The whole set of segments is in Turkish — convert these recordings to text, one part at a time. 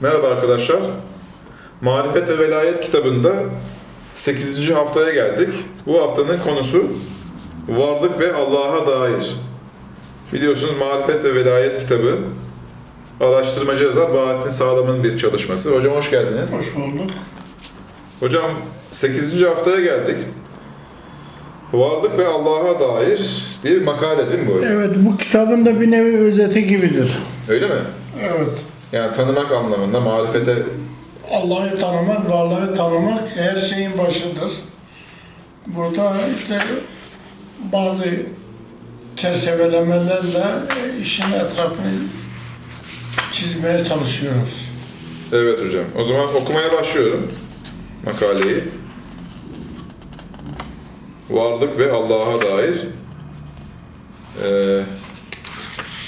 Merhaba arkadaşlar. Marifet ve Velayet kitabında 8. haftaya geldik. Bu haftanın konusu varlık ve Allah'a dair. Biliyorsunuz Marifet ve Velayet kitabı araştırmacı yazar Bahattin Sağlam'ın bir çalışması. Hocam hoş geldiniz. Hoş bulduk. Hocam 8. haftaya geldik. Varlık ve Allah'a dair diye bir makale değil mi bu? Evet, bu kitabın da bir nevi özeti gibidir. Öyle mi? Evet. Yani tanımak anlamında marifete Allah'ı tanımak, varlığı tanımak her şeyin başıdır. Burada işte bazı çerçevelemelerle işin etrafını çizmeye çalışıyoruz. Evet hocam. O zaman okumaya başlıyorum makaleyi. Varlık ve Allah'a dair ee,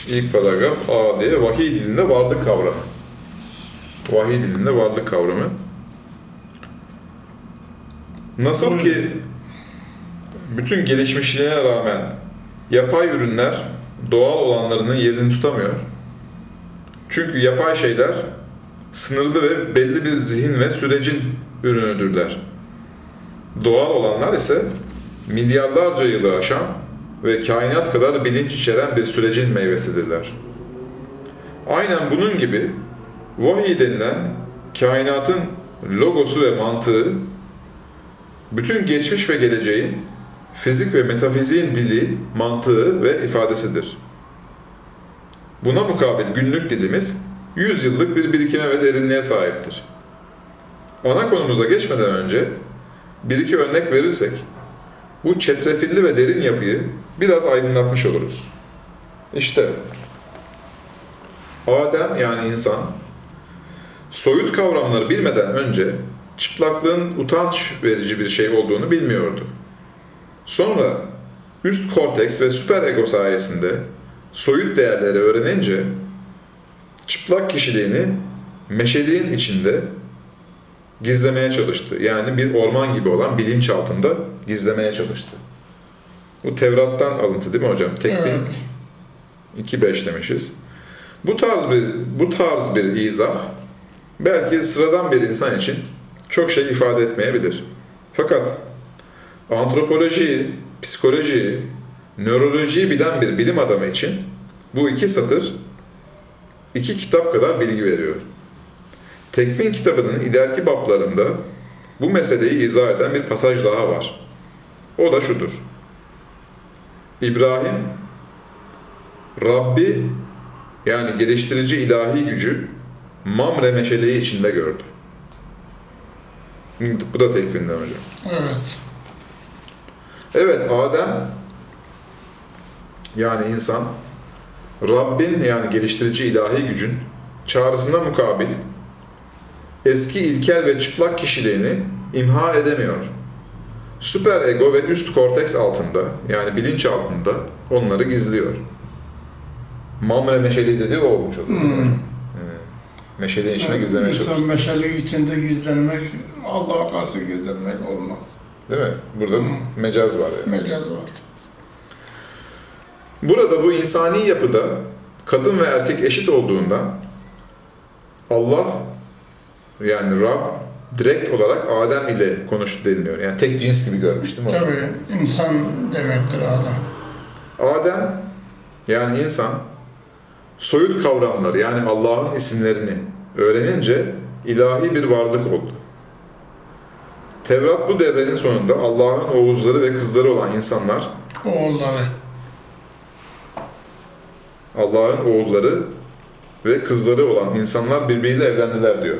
ilk paragraf A diye vahiy dilinde varlık kavramı. Vahiy dilinde varlık kavramı. Nasıl ki bütün gelişmişliğine rağmen yapay ürünler doğal olanlarının yerini tutamıyor. Çünkü yapay şeyler sınırlı ve belli bir zihin ve sürecin ürünüdürler. Doğal olanlar ise milyarlarca yılı aşan ve kainat kadar bilinç içeren bir sürecin meyvesidirler. Aynen bunun gibi vahiy denilen kainatın logosu ve mantığı bütün geçmiş ve geleceğin fizik ve metafiziğin dili, mantığı ve ifadesidir. Buna mukabil günlük dilimiz 100 yıllık bir birikime ve derinliğe sahiptir. Ana konumuza geçmeden önce bir iki örnek verirsek, bu çetrefilli ve derin yapıyı biraz aydınlatmış oluruz. İşte, Adem yani insan, soyut kavramları bilmeden önce çıplaklığın utanç verici bir şey olduğunu bilmiyordu. Sonra üst korteks ve süper ego sayesinde soyut değerleri öğrenince çıplak kişiliğini meşeliğin içinde gizlemeye çalıştı. Yani bir orman gibi olan bilinç altında gizlemeye çalıştı. Bu Tevrat'tan alıntı değil mi hocam? Tekvin Evet. 2.5 demişiz. Bu tarz bir bu tarz bir izah belki sıradan bir insan için çok şey ifade etmeyebilir. Fakat antropoloji, psikoloji, nörolojiyi bilen bir bilim adamı için bu iki satır iki kitap kadar bilgi veriyor. Tekvin kitabının ileriki bablarında bu meseleyi izah eden bir pasaj daha var. O da şudur. İbrahim, Rabbi yani geliştirici ilahi gücü Mamre meşeleyi içinde gördü. Bu da tekvinden hocam. Evet. Evet Adem yani insan Rabbin yani geliştirici ilahi gücün çağrısına mukabil eski ilkel ve çıplak kişiliğini imha edemiyor. Süper ego ve üst korteks altında yani bilinç altında onları gizliyor. Mamre meşeli dediği o olmuş oluyor. Hmm. Meşeleğin içine gizlemeye çalışıyor. İnsan meşalelik içinde gizlenmek, Allah'a karşı gizlenmek olmaz. Değil mi? Burada Hmm. mecaz var yani. Mecaz var. Burada bu insani yapıda kadın ve erkek eşit olduğundan Allah yani Rab direkt olarak Adem ile konuştu deniliyor. Yani tek cins gibi görmüş değil mi hocam? Tabii insan demektir adam. Adem yani insan soyut kavramları yani Allah'ın isimlerini öğrenince ilahi bir varlık oldu. Tevrat bu devrenin sonunda Allah'ın oğuzları ve kızları olan insanlar Oğulları. Allah'ın oğulları ve kızları olan insanlar birbiriyle evlendiler diyor.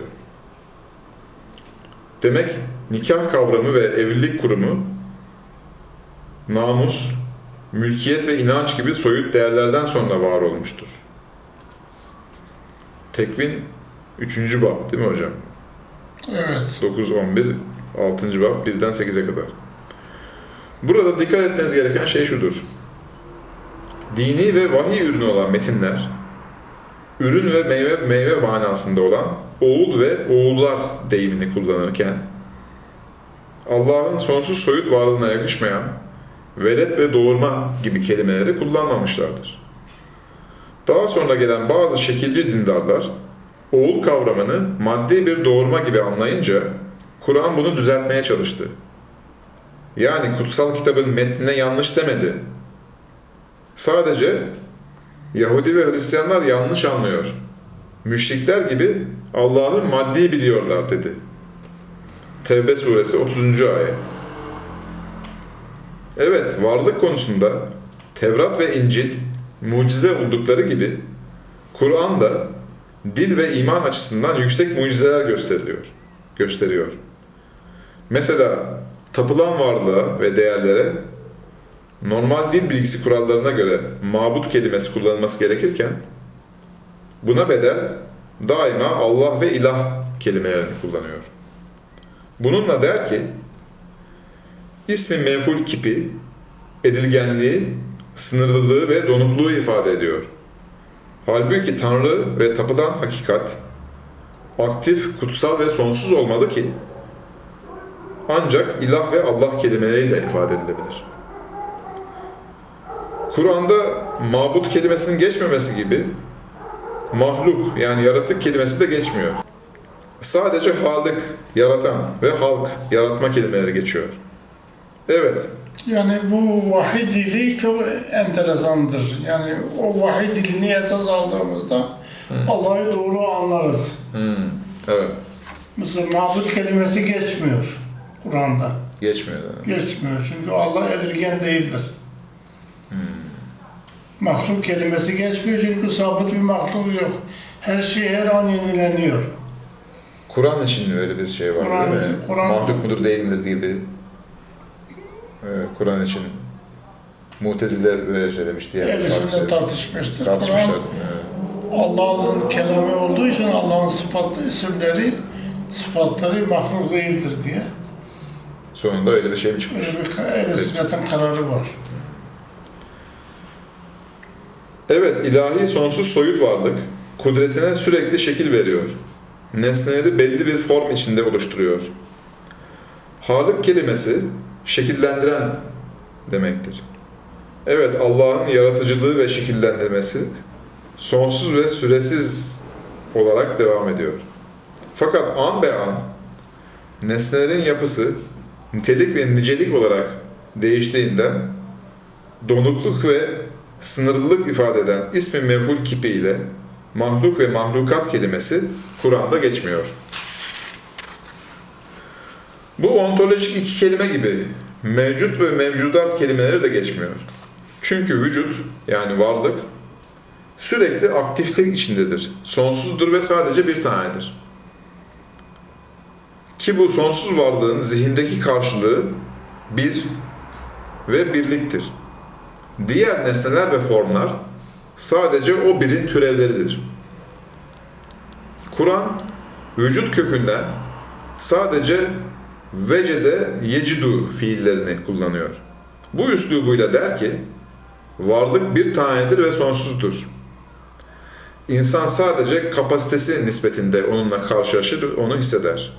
Demek nikah kavramı ve evlilik kurumu namus, mülkiyet ve inanç gibi soyut değerlerden sonra var olmuştur. Tekvin 3. bab değil mi hocam? Evet. 9, 11, 6. bab 1'den 8'e kadar. Burada dikkat etmeniz gereken şey şudur. Dini ve vahiy ürünü olan metinler, ürün ve meyve, meyve manasında olan oğul ve oğullar deyimini kullanırken, Allah'ın sonsuz soyut varlığına yakışmayan velet ve doğurma gibi kelimeleri kullanmamışlardır. Daha sonra gelen bazı şekilci dindarlar oğul kavramını maddi bir doğurma gibi anlayınca Kur'an bunu düzeltmeye çalıştı. Yani kutsal kitabın metnine yanlış demedi. Sadece Yahudi ve Hristiyanlar yanlış anlıyor. Müşrikler gibi Allah'ı maddi biliyorlar dedi. Tevbe suresi 30. ayet. Evet, varlık konusunda Tevrat ve İncil mucize oldukları gibi Kur'an da dil ve iman açısından yüksek mucizeler gösteriliyor. Gösteriyor. Mesela tapılan varlığa ve değerlere normal dil bilgisi kurallarına göre mabut kelimesi kullanılması gerekirken buna bedel daima Allah ve ilah kelimelerini kullanıyor. Bununla der ki ismi menful kipi edilgenliği, sınırlılığı ve donukluğu ifade ediyor. Halbuki Tanrı ve tapılan hakikat aktif, kutsal ve sonsuz olmalı ki ancak ilah ve Allah kelimeleriyle ifade edilebilir. Kur'an'da mabut kelimesinin geçmemesi gibi mahluk yani yaratık kelimesi de geçmiyor. Sadece halık, yaratan ve halk, yaratma kelimeleri geçiyor. Evet, Yani bu vahiy dili çok enteresandır. Yani o vahiy dilini esas aldığımızda Allah'ı doğru anlarız. hmm, evet, Mesela mabut kelimesi geçmiyor Kur'an'da. geçmiyor. yani. Geçmiyor çünkü Allah edilgen değildir. Mahluk kelimesi geçmiyor çünkü sabit bir mahluk yok. Her şey her an yenileniyor. Kur'an için öyle bir şey var Kur'an için, Kur'an- Mahluk mudur değil midir gibi. Ee, Kur'an için Mutezile böyle söylemiş diye. Ehl-i sünnet tartışmıştır. Tartışmışlar. Allah'ın kelamı olduğu için Allah'ın sıfatlı isimleri, sıfatları mahluk değildir diye. Sonunda öyle bir şey mi çıkmış? Böyle bir ehl-i sünnetin kararı var. Evet, ilahi sonsuz soyut varlık, kudretine sürekli şekil veriyor. Nesneleri belli bir form içinde oluşturuyor. Halık kelimesi, şekillendiren demektir. Evet, Allah'ın yaratıcılığı ve şekillendirmesi sonsuz ve süresiz olarak devam ediyor. Fakat an be an, nesnelerin yapısı nitelik ve nicelik olarak değiştiğinden donukluk ve sınırlılık ifade eden ismi mevhul kipi ile mahluk ve mahlukat kelimesi Kur'an'da geçmiyor. Bu ontolojik iki kelime gibi mevcut ve mevcudat kelimeleri de geçmiyor. Çünkü vücut yani varlık sürekli aktiflik içindedir. Sonsuzdur ve sadece bir tanedir. Ki bu sonsuz varlığın zihindeki karşılığı bir ve birliktir. Diğer nesneler ve formlar sadece o birin türevleridir. Kur'an vücut kökünden sadece vecede yecidu fiillerini kullanıyor. Bu üslubuyla der ki, varlık bir tanedir ve sonsuzdur. İnsan sadece kapasitesi nispetinde onunla karşılaşır, onu hisseder.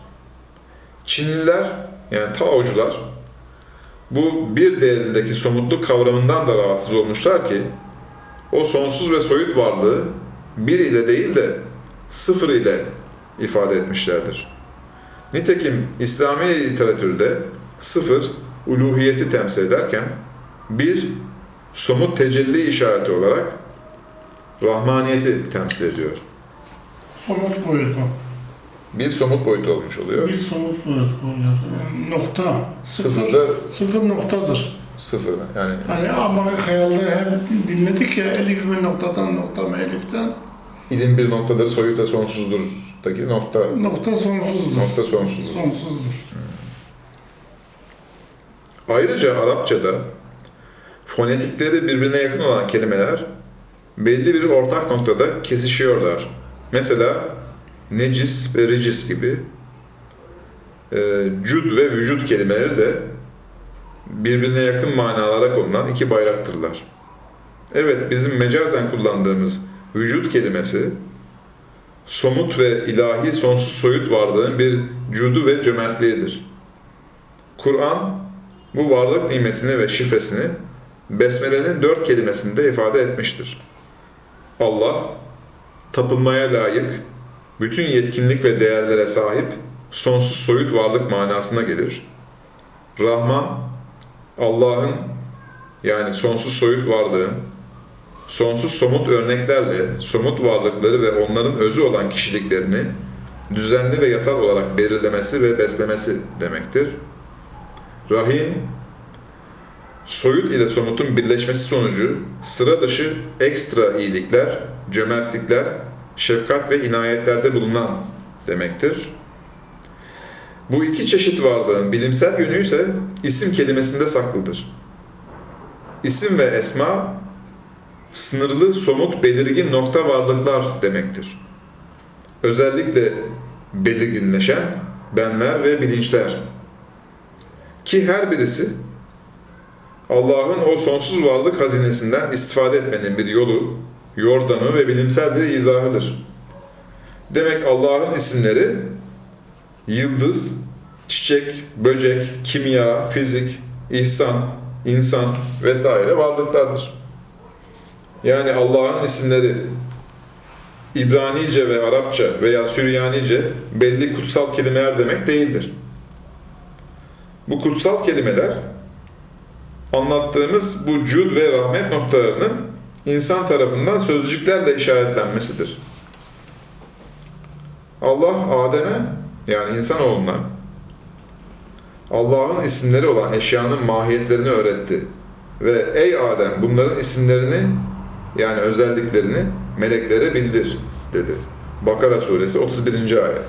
Çinliler, yani Taocular, bu bir değerindeki somutluk kavramından da rahatsız olmuşlar ki o sonsuz ve soyut varlığı bir ile değil de sıfır ile ifade etmişlerdir. Nitekim İslami literatürde sıfır uluhiyeti temsil ederken bir somut tecelli işareti olarak rahmaniyeti temsil ediyor. Somut boyutu. Bir somut boyut olmuş oluyor. Bir somut boyut oluyor. Nokta. Sıfır, Sıfırda sıfır noktadır. sıfır yani Hani ama hayalde hep dinledik ya elif bir noktadan nokta mı eliften ilim bir noktadır, soyut da sonsuzdur. Nokta nokta sonsuzdur. nokta sonsuzdur. Sonsuzdur. Ayrıca Arapçada fonetikleri birbirine yakın olan kelimeler belli bir ortak noktada kesişiyorlar. Mesela necis ve ricis gibi e, cud ve vücut kelimeleri de birbirine yakın manalara konulan iki bayraktırlar. Evet, bizim mecazen kullandığımız vücut kelimesi somut ve ilahi sonsuz soyut varlığın bir cudu ve cömertliğidir. Kur'an bu varlık nimetini ve şifresini Besmele'nin dört kelimesinde ifade etmiştir. Allah, tapılmaya layık, bütün yetkinlik ve değerlere sahip, sonsuz soyut varlık manasına gelir. Rahman, Allah'ın yani sonsuz soyut varlığın, sonsuz somut örneklerle somut varlıkları ve onların özü olan kişiliklerini düzenli ve yasal olarak belirlemesi ve beslemesi demektir. Rahim, soyut ile somutun birleşmesi sonucu sıra dışı ekstra iyilikler, cömertlikler, şefkat ve inayetlerde bulunan demektir. Bu iki çeşit varlığın bilimsel yönü ise isim kelimesinde saklıdır. İsim ve esma sınırlı, somut, belirgin nokta varlıklar demektir. Özellikle belirginleşen benler ve bilinçler. Ki her birisi Allah'ın o sonsuz varlık hazinesinden istifade etmenin bir yolu, yordamı ve bilimsel bir izahıdır. Demek Allah'ın isimleri yıldız, çiçek, böcek, kimya, fizik, ihsan, insan vesaire varlıklardır. Yani Allah'ın isimleri İbranice ve Arapça veya Süryanice belli kutsal kelimeler demek değildir. Bu kutsal kelimeler anlattığımız bu cud ve rahmet noktalarının insan tarafından sözcüklerle işaretlenmesidir. Allah Adem'e yani insanoğluna Allah'ın isimleri olan eşyanın mahiyetlerini öğretti. Ve ey Adem bunların isimlerini yani özelliklerini meleklere bildir dedi. Bakara suresi 31. ayet.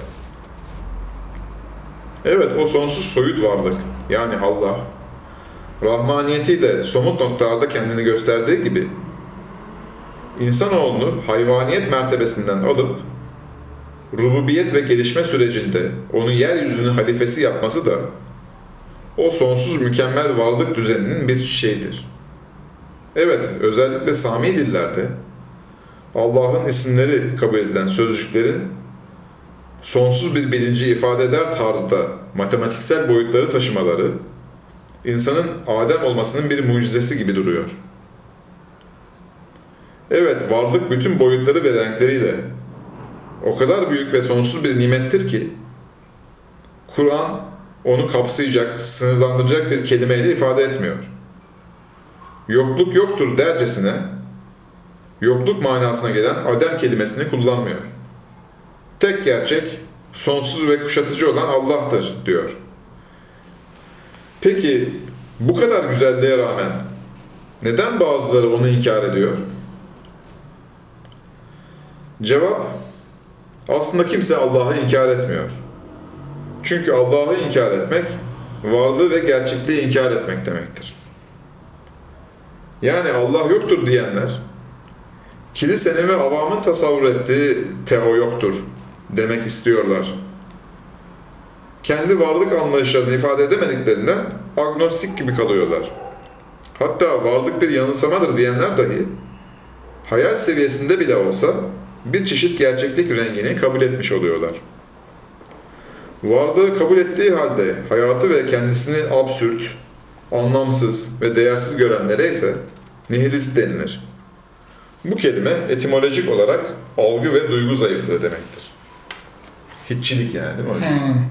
Evet o sonsuz soyut varlık yani Allah rahmaniyetiyle somut noktalarda kendini gösterdiği gibi insanoğlunu hayvaniyet mertebesinden alıp rububiyet ve gelişme sürecinde onu yeryüzünün halifesi yapması da o sonsuz mükemmel varlık düzeninin bir şeyidir. Evet, özellikle Sami dillerde Allah'ın isimleri kabul edilen sözcüklerin sonsuz bir bilinci ifade eder tarzda matematiksel boyutları taşımaları insanın Adem olmasının bir mucizesi gibi duruyor. Evet, varlık bütün boyutları ve renkleriyle o kadar büyük ve sonsuz bir nimettir ki Kur'an onu kapsayacak, sınırlandıracak bir kelimeyle ifade etmiyor. Yokluk yoktur dercesine yokluk manasına gelen Adem kelimesini kullanmıyor. Tek gerçek, sonsuz ve kuşatıcı olan Allah'tır diyor. Peki bu kadar güzelliğe rağmen neden bazıları onu inkar ediyor? Cevap, aslında kimse Allah'ı inkar etmiyor. Çünkü Allah'ı inkar etmek, varlığı ve gerçekliği inkar etmek demektir. Yani Allah yoktur diyenler, kilisenin ve avamın tasavvur ettiği teo yoktur demek istiyorlar. Kendi varlık anlayışlarını ifade edemediklerinden agnostik gibi kalıyorlar. Hatta varlık bir yanılsamadır diyenler dahi, hayal seviyesinde bile olsa bir çeşit gerçeklik rengini kabul etmiş oluyorlar. Varlığı kabul ettiği halde hayatı ve kendisini absürt, anlamsız ve değersiz görenlere ise nihilist denilir. Bu kelime etimolojik olarak algı ve duygu zayıflığı demektir. Hiççilik yani değil mi hocam? Hmm.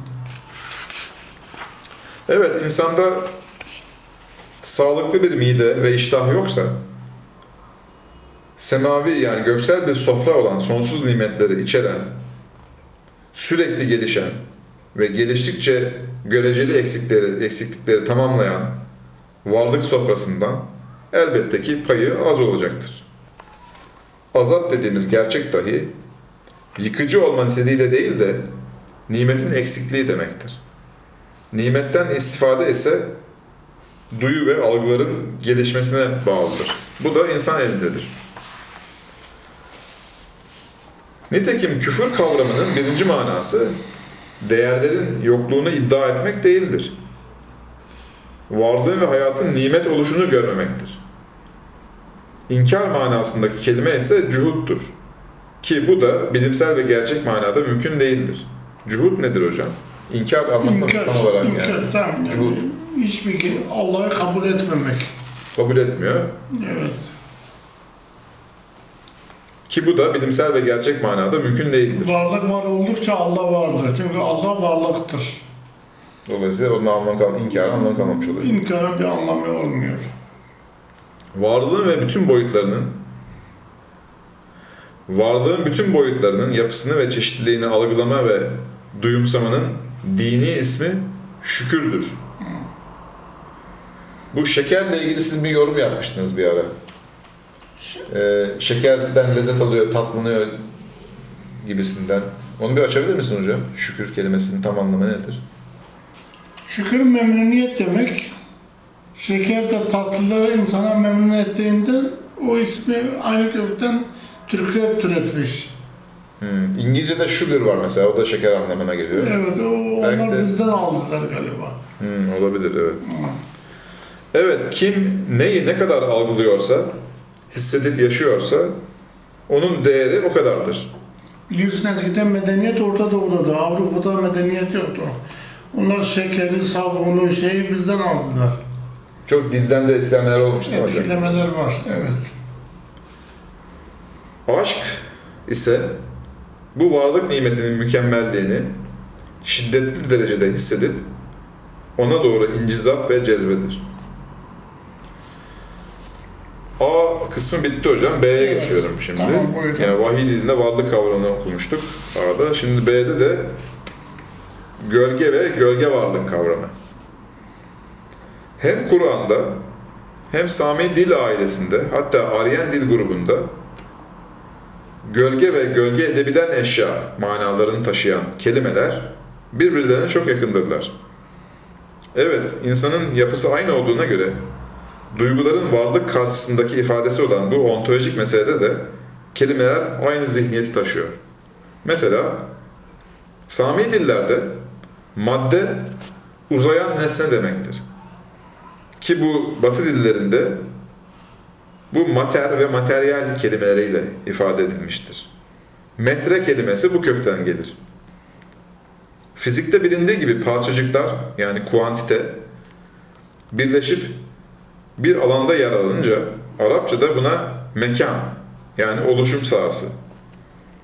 Evet, insanda sağlıklı bir mide ve iştah yoksa, semavi yani göksel bir sofra olan sonsuz nimetleri içeren, sürekli gelişen ve geliştikçe göreceli eksikleri, eksiklikleri tamamlayan varlık sofrasından elbette ki payı az olacaktır. Azap dediğimiz gerçek dahi yıkıcı olma niteliğiyle değil de nimetin eksikliği demektir. Nimetten istifade ise duyu ve algıların gelişmesine bağlıdır. Bu da insan elindedir. Nitekim küfür kavramının birinci manası değerlerin yokluğunu iddia etmek değildir. Varlığın ve hayatın nimet oluşunu görmemektir. İnkar manasındaki kelime ise cuhuttur. Ki bu da bilimsel ve gerçek manada mümkün değildir. Cuhut nedir hocam? İnkar anlatmak İnkar, tam olarak inkar, yani. tamam. Yani Cuhut. hiçbir ki Allah'ı kabul etmemek. Kabul etmiyor. Evet. Ki bu da bilimsel ve gerçek manada mümkün değildir. Varlık var oldukça Allah vardır. Çünkü Allah varlıktır. Dolayısıyla onun anlamı kal inkarı anlamı kalmamış oluyor. İnkarın bir anlamı olmuyor. Varlığın ve bütün boyutlarının varlığın bütün boyutlarının yapısını ve çeşitliliğini algılama ve duyumsamanın dini ismi şükürdür. Bu şekerle ilgili siz bir yorum yapmıştınız bir ara. Ee, şekerden lezzet alıyor, tatlanıyor gibisinden. Onu bir açabilir misin hocam? Şükür kelimesinin tam anlamı nedir? Şükür memnuniyet demek. Şeker de tatlıları insana memnun ettiğinde o ismi aynı kökten Türkler türetmiş. Hmm. İngilizce'de sugar var mesela, o da şeker anlamına geliyor. Evet, o, Belki onlar de- bizden aldılar galiba. Hmm, olabilir evet. Evet kim neyi ne kadar algılıyorsa, hissedip yaşıyorsa onun değeri o kadardır. Biliyorsun eskiden medeniyet Orta Doğu'da Avrupa'da medeniyet yoktu. Onlar şekeri, sabunu, şeyi bizden aldılar. Çok dilden de etkilenmeler olmuş değil mi hocam? Etkilemeler var, evet. Aşk ise bu varlık nimetinin mükemmelliğini şiddetli derecede hissedip ona doğru incizap ve cezbedir. A kısmı bitti hocam. B'ye Evet. geçiyorum şimdi. Tamam, buyurun. Yani vahiy dilinde varlık kavramını okumuştuk A'da. Şimdi B'de de gölge ve gölge varlık kavramı. Hem Kur'an'da hem Sami dil ailesinde hatta Aryen dil grubunda gölge ve gölge edebilen eşya manalarını taşıyan kelimeler birbirlerine çok yakındırlar. Evet, insanın yapısı aynı olduğuna göre duyguların varlık karşısındaki ifadesi olan bu ontolojik meselede de kelimeler aynı zihniyeti taşıyor. Mesela Sami dillerde madde uzayan nesne demektir. Ki bu batı dillerinde bu mater ve materyal kelimeleriyle ifade edilmiştir. Metre kelimesi bu kökten gelir. Fizikte bilindiği gibi parçacıklar yani kuantite birleşip bir alanda yer alınca Arapçada buna mekan yani oluşum sahası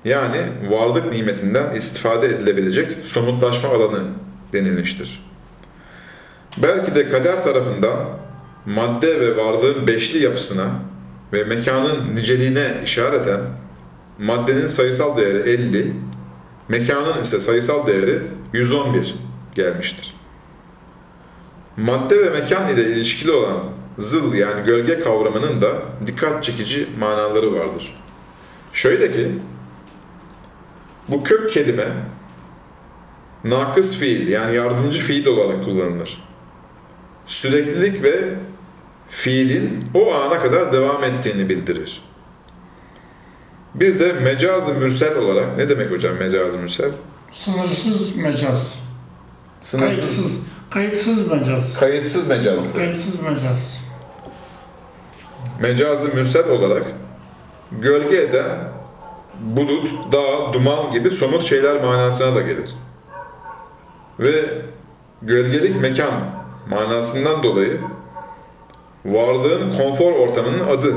yani varlık nimetinden istifade edilebilecek somutlaşma alanı denilmiştir. Belki de kader tarafından madde ve varlığın beşli yapısına ve mekanın niceliğine işareten maddenin sayısal değeri 50, mekanın ise sayısal değeri 111 gelmiştir. Madde ve mekan ile ilişkili olan zıl yani gölge kavramının da dikkat çekici manaları vardır. Şöyle ki, bu kök kelime nakıs fiil yani yardımcı fiil olarak kullanılır. Süreklilik ve fiilin o ana kadar devam ettiğini bildirir. Bir de mecaz-ı mürsel olarak, ne demek hocam mecaz-ı mürsel? Sınırsız mecaz. Sınırsız, Kayıtsız, kayıtsız mecaz. kayıtsız mecaz mı? Kayıtsız mecaz. Mecaz-ı mürsel olarak gölge eden bulut, dağ, duman gibi somut şeyler manasına da gelir. Ve gölgelik mekan manasından dolayı varlığın konfor ortamının adı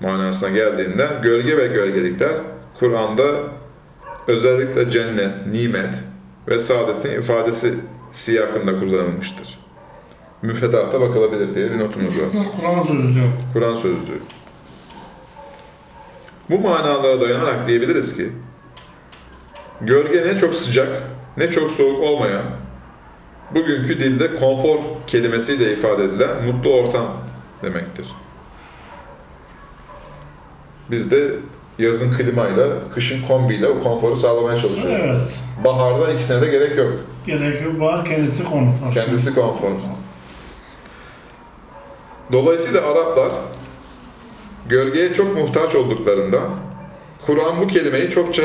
manasına geldiğinden gölge ve gölgelikler Kur'an'da özellikle cennet, nimet ve saadetin ifadesi siyakında kullanılmıştır. Müfredata bakılabilir diye bir notumuz var. Kur'an sözlüğü. Kur'an sözlüğü. Bu manalara dayanarak diyebiliriz ki gölge ne çok sıcak ne çok soğuk olmayan bugünkü dilde konfor kelimesiyle ifade edilen mutlu ortam demektir. Biz de yazın klimayla, kışın kombiyle o konforu sağlamaya çalışıyoruz. Evet. Baharda ikisine de gerek yok. Gerekiyor. Bahar kendisi konfor. Kendisi konfor. Dolayısıyla Araplar gölgeye çok muhtaç olduklarında Kur'an bu kelimeyi çokça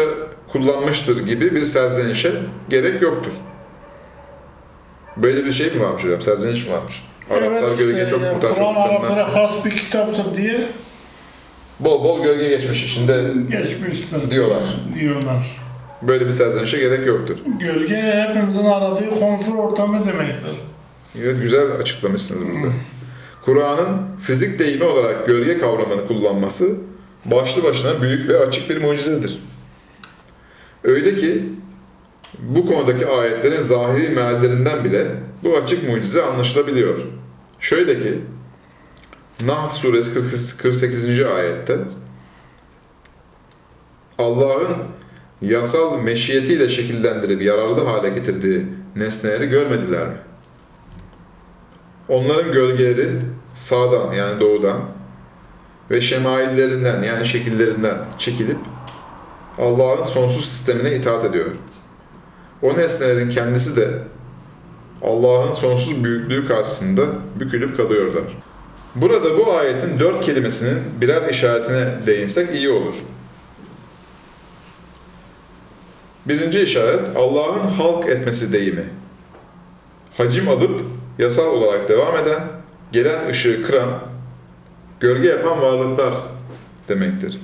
kullanmıştır gibi bir serzenişe gerek yoktur. Böyle bir şey mi varmış hocam? Serzeniş mi varmış? Araplar Evet, gölgeye işte çok yani muhtaç Kur'an Araplara has bir kitaptır diye bol bol gölge geçmiş içinde geçmiştir diyorlar. diyorlar. Böyle bir serzenişe gerek yoktur. Gölge hepimizin aradığı konfor ortamı demektir. Evet, güzel açıklamışsınız burada. Kur'an'ın fizik deyimi olarak gölge kavramını kullanması başlı başına büyük ve açık bir mucizedir. Öyle ki bu konudaki ayetlerin zahiri meallerinden bile bu açık mucize anlaşılabiliyor. Şöyle ki Nahl suresi 48. ayette Allah'ın yasal meşiyetiyle şekillendirip yararlı hale getirdiği nesneleri görmediler mi? Onların gölgeleri sağdan yani doğudan ve şemaillerinden yani şekillerinden çekilip Allah'ın sonsuz sistemine itaat ediyor. O nesnelerin kendisi de Allah'ın sonsuz büyüklüğü karşısında bükülüp kalıyorlar. Burada bu ayetin dört kelimesinin birer işaretine değinsek iyi olur. Birinci işaret Allah'ın halk etmesi deyimi. Hacim alıp yasal olarak devam eden, gelen ışığı kıran, gölge yapan varlıklar demektir.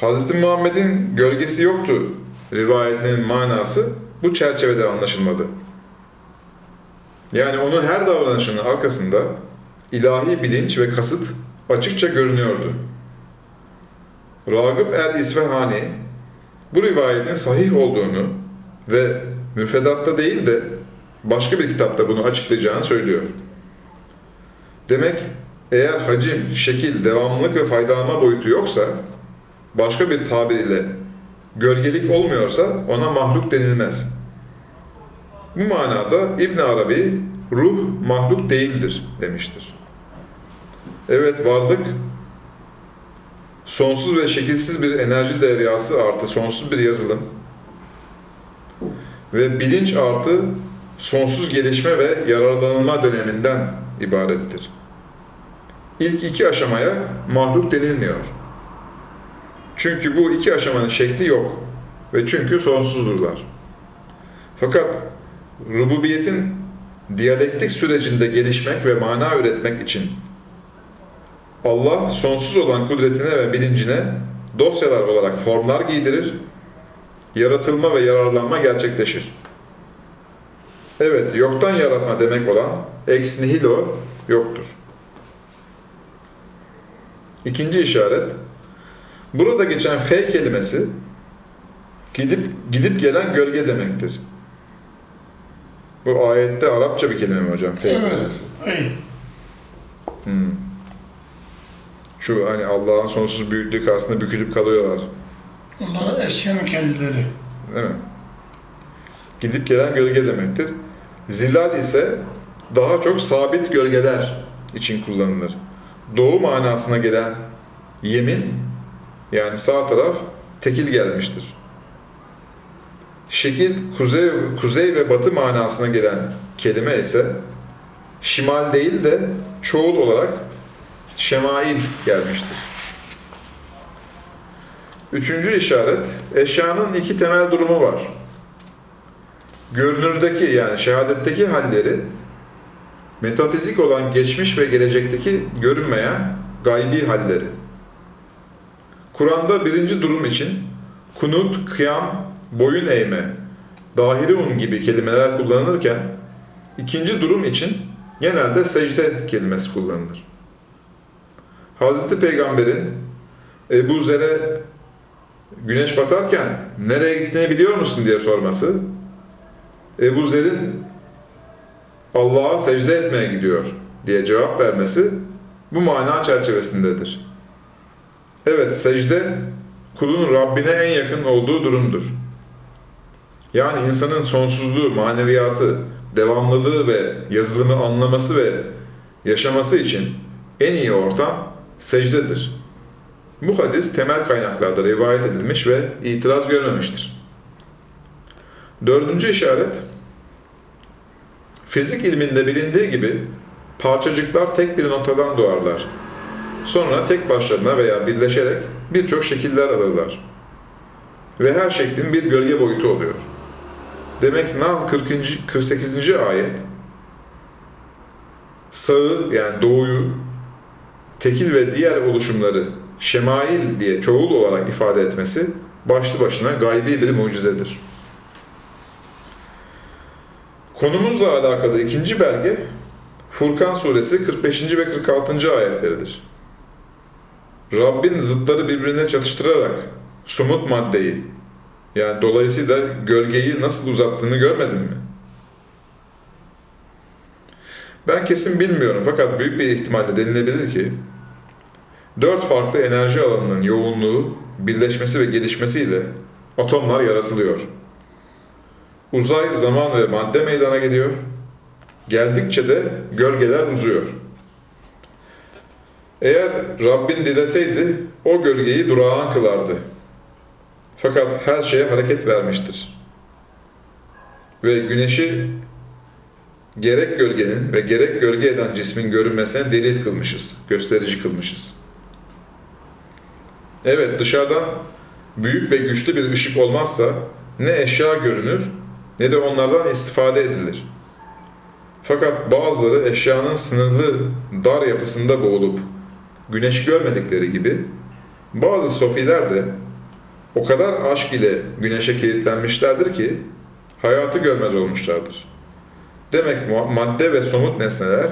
Hz. Muhammed'in gölgesi yoktu rivayetinin manası bu çerçevede anlaşılmadı. Yani onun her davranışının arkasında ilahi bilinç ve kasıt açıkça görünüyordu. Ragıp el-İsfahani bu rivayetin sahih olduğunu ve müfredatta değil de başka bir kitapta bunu açıklayacağını söylüyor. Demek eğer hacim, şekil, devamlılık ve faydalanma boyutu yoksa, başka bir tabir ile gölgelik olmuyorsa ona mahluk denilmez. Bu manada İbn Arabi ruh mahluk değildir demiştir. Evet varlık sonsuz ve şekilsiz bir enerji deryası artı sonsuz bir yazılım ve bilinç artı sonsuz gelişme ve yararlanılma döneminden ibarettir. İlk iki aşamaya mahluk denilmiyor. Çünkü bu iki aşamanın şekli yok ve çünkü sonsuzdurlar. Fakat rububiyetin diyalektik sürecinde gelişmek ve mana üretmek için Allah sonsuz olan kudretine ve bilincine dosyalar olarak formlar giydirir, yaratılma ve yararlanma gerçekleşir. Evet, yoktan yaratma demek olan ex nihilo yoktur. İkinci işaret, burada geçen f kelimesi gidip gidip gelen gölge demektir. Bu ayette Arapça bir kelime mi hocam? F Evet. kelimesi. Ey, Hmm. Şu hani Allah'ın sonsuz büyüklüğü karşısında bükülüp kalıyorlar. Onlar eşyanın kendileri. Değil mi? Gidip gelen gölge demektir. Zilal ise daha çok sabit gölgeler için kullanılır. Doğu manasına gelen yemin yani sağ taraf tekil gelmiştir. Şekil kuzey, kuzey ve batı manasına gelen kelime ise şimal değil de çoğul olarak şemail gelmiştir. Üçüncü işaret, eşyanın iki temel durumu var. Görünürdeki yani şehadetteki halleri, metafizik olan geçmiş ve gelecekteki görünmeyen gaybi halleri. Kur'an'da birinci durum için kunut, kıyam, boyun eğme, dahirun gibi kelimeler kullanılırken, ikinci durum için genelde secde kelimesi kullanılır. Hazreti Peygamber'in Ebu Zer'e güneş batarken nereye gittiğini biliyor musun diye sorması, Ebu Zer'in Allah'a secde etmeye gidiyor diye cevap vermesi bu mana çerçevesindedir. Evet, secde kulun Rabbine en yakın olduğu durumdur. Yani insanın sonsuzluğu, maneviyatı, devamlılığı ve yazılımı anlaması ve yaşaması için en iyi ortam secdedir. Bu hadis temel kaynaklarda rivayet edilmiş ve itiraz görmemiştir. Dördüncü işaret, fizik ilminde bilindiği gibi parçacıklar tek bir noktadan doğarlar. Sonra tek başlarına veya birleşerek birçok şekiller alırlar. Ve her şeklin bir gölge boyutu oluyor. Demek Nahl 40. 48. ayet sağı yani doğuyu, tekil ve diğer oluşumları şemail diye çoğul olarak ifade etmesi başlı başına gaybi bir mucizedir. Konumuzla alakalı ikinci belge Furkan suresi 45. ve 46. ayetleridir. Rabbin zıtları birbirine çatıştırarak somut maddeyi yani dolayısıyla gölgeyi nasıl uzattığını görmedin mi? Ben kesin bilmiyorum fakat büyük bir ihtimalle denilebilir ki dört farklı enerji alanının yoğunluğu, birleşmesi ve gelişmesiyle atomlar yaratılıyor. Uzay, zaman ve madde meydana geliyor. Geldikçe de gölgeler uzuyor. Eğer Rabbin dileseydi o gölgeyi durağan kılardı. Fakat her şeye hareket vermiştir. Ve güneşi gerek gölgenin ve gerek gölge eden cismin görünmesine delil kılmışız, gösterici kılmışız. Evet dışarıdan büyük ve güçlü bir ışık olmazsa ne eşya görünür ne de onlardan istifade edilir. Fakat bazıları eşyanın sınırlı dar yapısında boğulup güneş görmedikleri gibi bazı sofiler de o kadar aşk ile güneşe kilitlenmişlerdir ki hayatı görmez olmuşlardır. Demek madde ve somut nesneler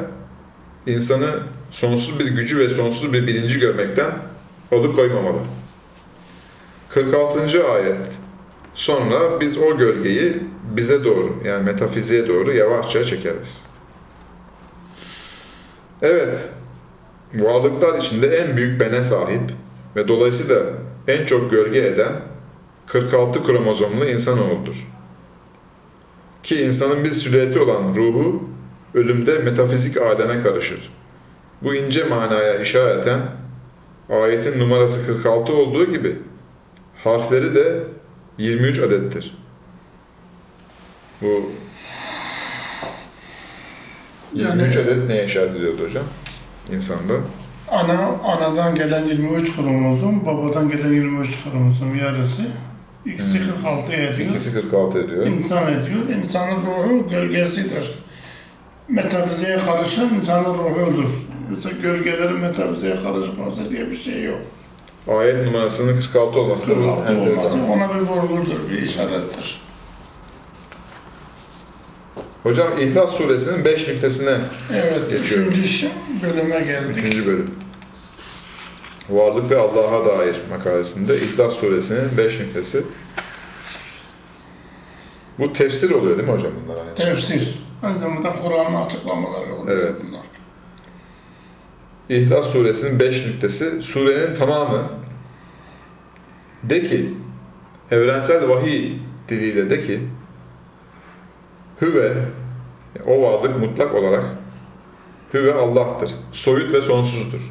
insanı sonsuz bir gücü ve sonsuz bir bilinci görmekten alıkoymamalı. 46. ayet Sonra biz o gölgeyi bize doğru yani metafiziğe doğru yavaşça çekeriz. Evet, varlıklar içinde en büyük bene sahip ve dolayısıyla en çok gölge eden 46 kromozomlu insanoğludur. Ki insanın bir silüeti olan ruhu ölümde metafizik aleme karışır. Bu ince manaya işareten ayetin numarası 46 olduğu gibi harfleri de 23 adettir. Bu 23 Yani- adet neye işaret ediyordu hocam? İnsanda. Ana, anadan gelen 23 kromozom, babadan gelen 23 kromozom yarısı. İkisi 46 ediyor. İkisi 46 ediyor. İnsan ediyor. İnsanın ruhu gölgesidir. Metafiziğe karışan insanın ruhudur. Mesela gölgelerin metafiziğe karışması diye bir şey yok. Ayet numarasının 46 olması da bu 46 olması ona bir vurgudur, bir işarettir. Hocam İhlas suresinin 5 nüktesine Evet, Geçiyorum. üçüncü bölüme geldik. 3. bölüm. Varlık ve Allah'a dair makalesinde İhlas suresinin 5 nüktesi. Bu tefsir oluyor değil mi hocam bunlar? Hani? Tefsir. Aynı zamanda Kur'an'ın açıklamaları oluyor Evet. bunlar. İhlas suresinin 5 nüktesi. Surenin tamamı de ki evrensel vahiy diliyle de ki Hüve o varlık mutlak olarak Hüve Allah'tır. Soyut ve sonsuzdur.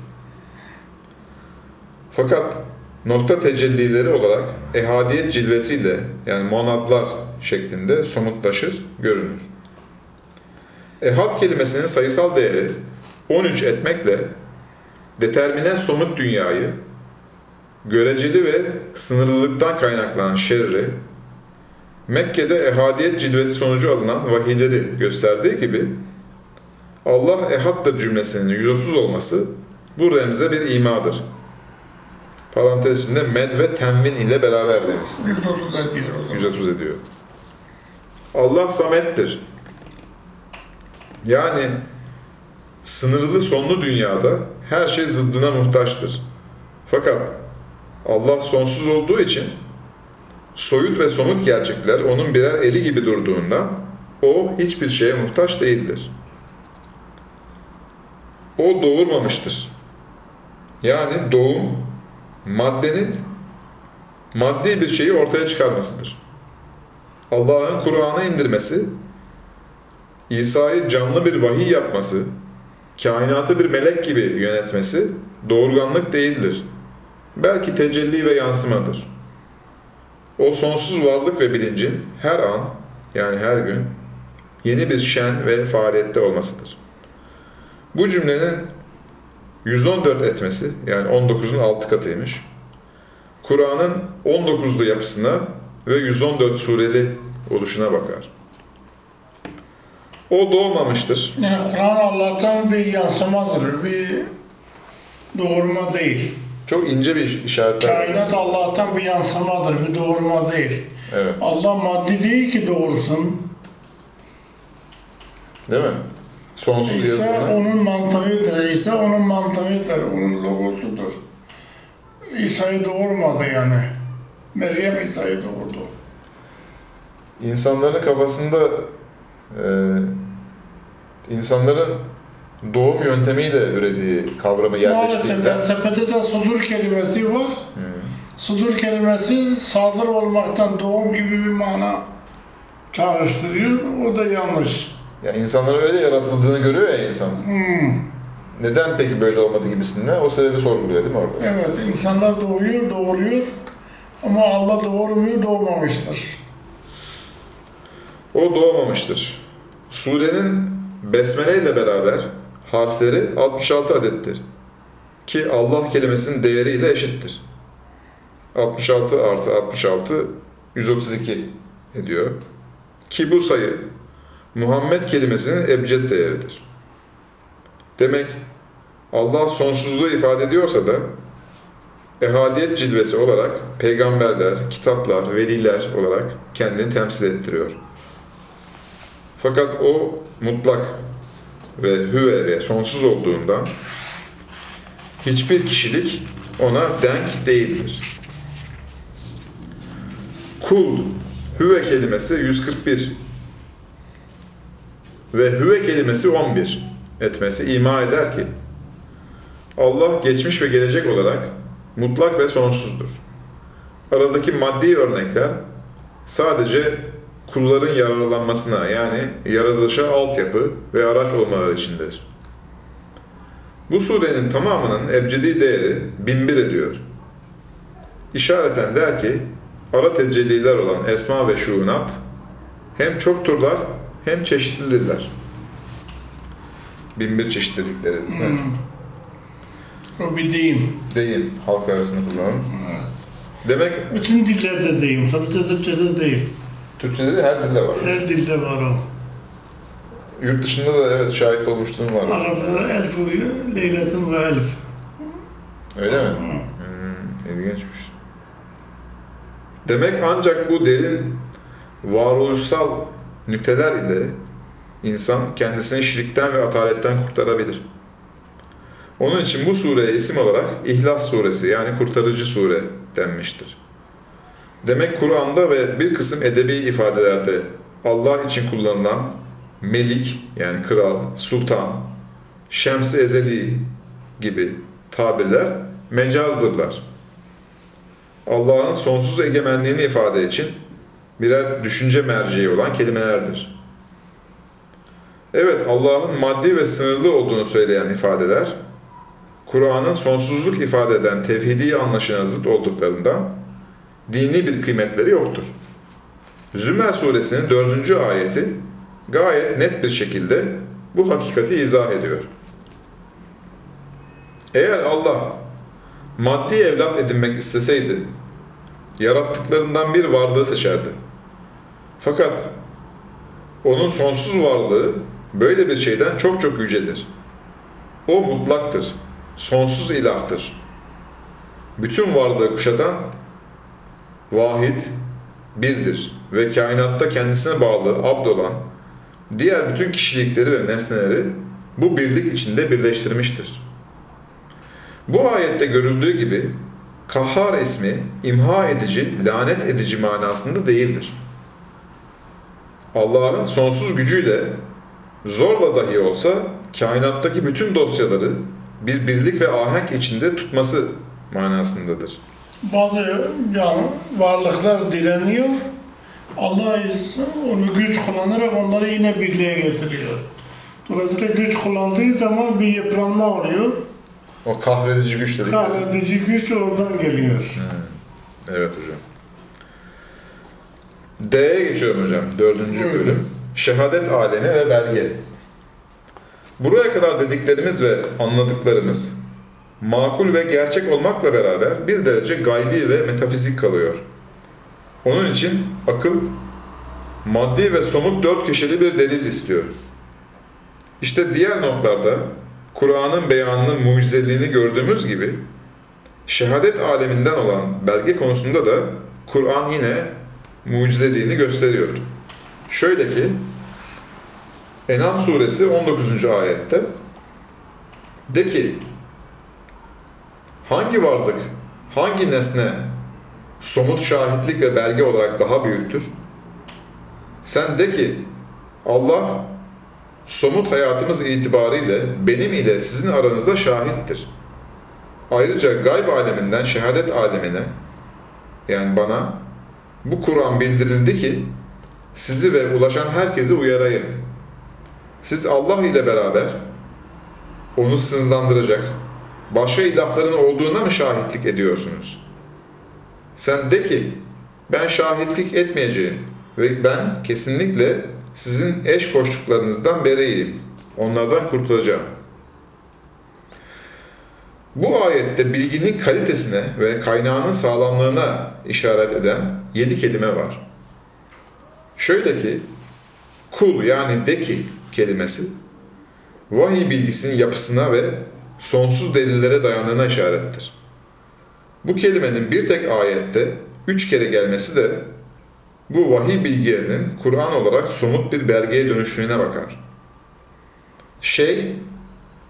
Fakat nokta tecellileri olarak ehadiyet cilvesiyle yani monadlar şeklinde somutlaşır, görünür. Ehad kelimesinin sayısal değeri 13 etmekle determine somut dünyayı, göreceli ve sınırlılıktan kaynaklanan şerri, Mekke'de ehadiyet cilvesi sonucu alınan vahiyleri gösterdiği gibi, Allah ehattır cümlesinin 130 olması bu remze bir imadır. Parantez içinde med ve tenvin ile beraber demiş. 130 ediyor o zaman. 130 ediyor. Allah samettir. Yani sınırlı sonlu dünyada her şey zıddına muhtaçtır. Fakat Allah sonsuz olduğu için soyut ve somut gerçekler onun birer eli gibi durduğundan o hiçbir şeye muhtaç değildir. O doğurmamıştır. Yani doğum maddenin maddi bir şeyi ortaya çıkarmasıdır. Allah'ın Kur'an'ı indirmesi, İsa'yı canlı bir vahiy yapması, kainatı bir melek gibi yönetmesi doğurganlık değildir. Belki tecelli ve yansımadır. O sonsuz varlık ve bilincin her an, yani her gün, yeni bir şen ve faaliyette olmasıdır. Bu cümlenin 114 etmesi, yani 19'un 6 katıymış. Kur'an'ın 19'lu yapısına ve 114 sureli oluşuna bakar. O doğmamıştır. Yani Kur'an Allah'tan bir yansımadır, bir doğurma değil. Çok ince bir işaretler. Kainat Allah'tan bir yansımadır, bir doğurma değil. Evet. Allah maddi değil ki doğursun. Değil mi? Sonsuz İsa yazılı. onun mantığıdır, İsa onun mantığıdır, onun logosudur. İsa'yı doğurmadı yani. Meryem İsa'yı doğurdu. İnsanların kafasında e, insanların doğum yöntemiyle ürediği kavramı Maalesef yerleştiğinden felsefede de sudur kelimesi var. Sudur kelimesi sadır olmaktan doğum gibi bir mana çağrıştırıyor. O da yanlış. ya insanların öyle yaratıldığını görüyor ya insan. Hmm. Neden peki böyle olmadı gibisinden o sebebi sorguluyor değil mi orada? Evet, insanlar doğuyor, doğuruyor. Ama Allah doğurmuyor, doğmamıştır. O doğmamıştır. Surenin besmele ile beraber harfleri 66 adettir. Ki Allah kelimesinin değeriyle eşittir. 66 artı 66 132 ediyor. Ki bu sayı Muhammed kelimesinin ebced değeridir. Demek Allah sonsuzluğu ifade ediyorsa da ehadiyet cilvesi olarak peygamberler, kitaplar, veliler olarak kendini temsil ettiriyor. Fakat o mutlak ve hüve ve sonsuz olduğundan hiçbir kişilik ona denk değildir. Kul, hüve kelimesi 141 ve hüve kelimesi 11 etmesi ima eder ki Allah geçmiş ve gelecek olarak mutlak ve sonsuzdur. Aradaki maddi örnekler sadece kulların yararlanmasına yani yaratılışa altyapı ve araç olmaları içindir. Bu surenin tamamının ebcedi değeri binbir ediyor. İşareten der ki, ara tecelliler olan esma ve şuunat hem çokturlar hem çeşitlidirler. Binbir çeşitlilikleri. Hmm. O bir deyim. Deyim, halk arasında kullanılan. Evet. Demek Bütün dillerde deyim, sadece Türkçe'de değil. Türkçe'de de her dilde var. Her dilde var o. Yurt dışında da evet şahit olmuşluğum var. Araplar elf uyuyor, leyletin ve elf. Öyle mi? Hmm, ilginçmiş. Demek ancak bu derin varoluşsal nükteler ile insan kendisini şirkten ve ataletten kurtarabilir. Onun için bu sureye isim olarak İhlas suresi yani kurtarıcı sure denmiştir. Demek Kur'an'da ve bir kısım edebi ifadelerde Allah için kullanılan melik yani kral, sultan, şems-i ezeli gibi tabirler mecazdırlar. Allah'ın sonsuz egemenliğini ifade için birer düşünce merceği olan kelimelerdir. Evet, Allah'ın maddi ve sınırlı olduğunu söyleyen ifadeler, Kur'an'ın sonsuzluk ifade eden tevhidi anlayışına zıt olduklarından dini bir kıymetleri yoktur. Zümer suresinin dördüncü ayeti gayet net bir şekilde bu hakikati izah ediyor. Eğer Allah maddi evlat edinmek isteseydi, yarattıklarından bir varlığı seçerdi. Fakat onun sonsuz varlığı böyle bir şeyden çok çok yücedir. O mutlaktır, sonsuz ilahtır. Bütün varlığı kuşatan vahid birdir ve kainatta kendisine bağlı abd olan diğer bütün kişilikleri ve nesneleri bu birlik içinde birleştirmiştir. Bu ayette görüldüğü gibi Kahhar ismi imha edici, lanet edici manasında değildir. Allah'ın sonsuz gücüyle zorla dahi olsa kainattaki bütün dosyaları bir birlik ve ahenk içinde tutması manasındadır. Bazı yani varlıklar direniyor. Allah onu güç kullanarak onları yine birliğe getiriyor. Dolayısıyla güç kullandığı zaman bir yıpranma oluyor. O kahredici güç dedik. Kahredici güç oradan geliyor. Evet hocam. D'ye geçiyorum hocam. Dördüncü Buyurun. bölüm. Şehadet alemi ve belge. Buraya kadar dediklerimiz ve anladıklarımız makul ve gerçek olmakla beraber bir derece gaybi ve metafizik kalıyor. Onun için akıl maddi ve somut dört köşeli bir delil istiyor. İşte diğer notlarda Kur'an'ın beyanının mucizeliğini gördüğümüz gibi şehadet aleminden olan belge konusunda da Kur'an yine mucizeliğini gösteriyor. Şöyle ki Enam suresi 19. ayette de ki hangi varlık hangi nesne somut şahitlik ve belge olarak daha büyüktür? Sen de ki Allah somut hayatımız itibariyle benim ile sizin aranızda şahittir. Ayrıca gayb aleminden şehadet alemine yani bana bu Kur'an bildirildi ki sizi ve ulaşan herkesi uyarayım. Siz Allah ile beraber onu sınırlandıracak başka ilahların olduğuna mı şahitlik ediyorsunuz? Sen de ki ben şahitlik etmeyeceğim ve ben kesinlikle sizin eş koştuklarınızdan bereyim. Onlardan kurtulacağım. Bu ayette bilginin kalitesine ve kaynağının sağlamlığına işaret eden yedi kelime var. Şöyle ki, kul yani de ki kelimesi, vahiy bilgisinin yapısına ve sonsuz delillere dayandığına işarettir. Bu kelimenin bir tek ayette üç kere gelmesi de bu vahiy bilgilerinin Kur'an olarak somut bir belgeye dönüştüğüne bakar. Şey,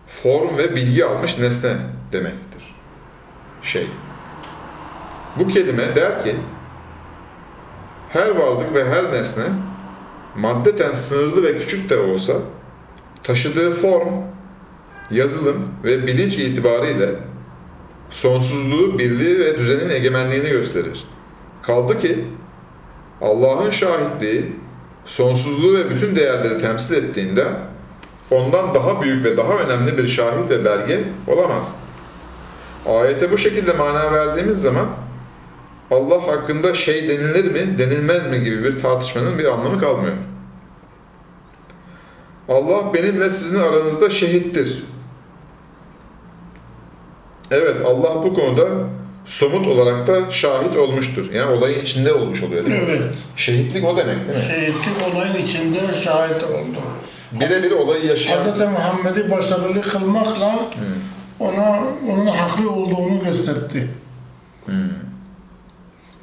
form ve bilgi almış nesne demektir. Şey. Bu kelime der ki, her varlık ve her nesne maddeten sınırlı ve küçük de olsa taşıdığı form, yazılım ve bilinç itibariyle sonsuzluğu, birliği ve düzenin egemenliğini gösterir. Kaldı ki Allah'ın şahitliği sonsuzluğu ve bütün değerleri temsil ettiğinden ondan daha büyük ve daha önemli bir şahit ve belge olamaz. Ayete bu şekilde mana verdiğimiz zaman Allah hakkında şey denilir mi, denilmez mi gibi bir tartışmanın bir anlamı kalmıyor. Allah benimle sizin aranızda şehittir. Evet, Allah bu konuda somut olarak da şahit olmuştur. Yani olayın içinde olmuş oluyor değil mi? Evet. Şehitlik o demek değil mi? Şehitlik olayın içinde şahit oldu. Birebir olayı yaşayan... Hz. Muhammed'i başarılı kılmakla ona onun haklı olduğunu gösterdi.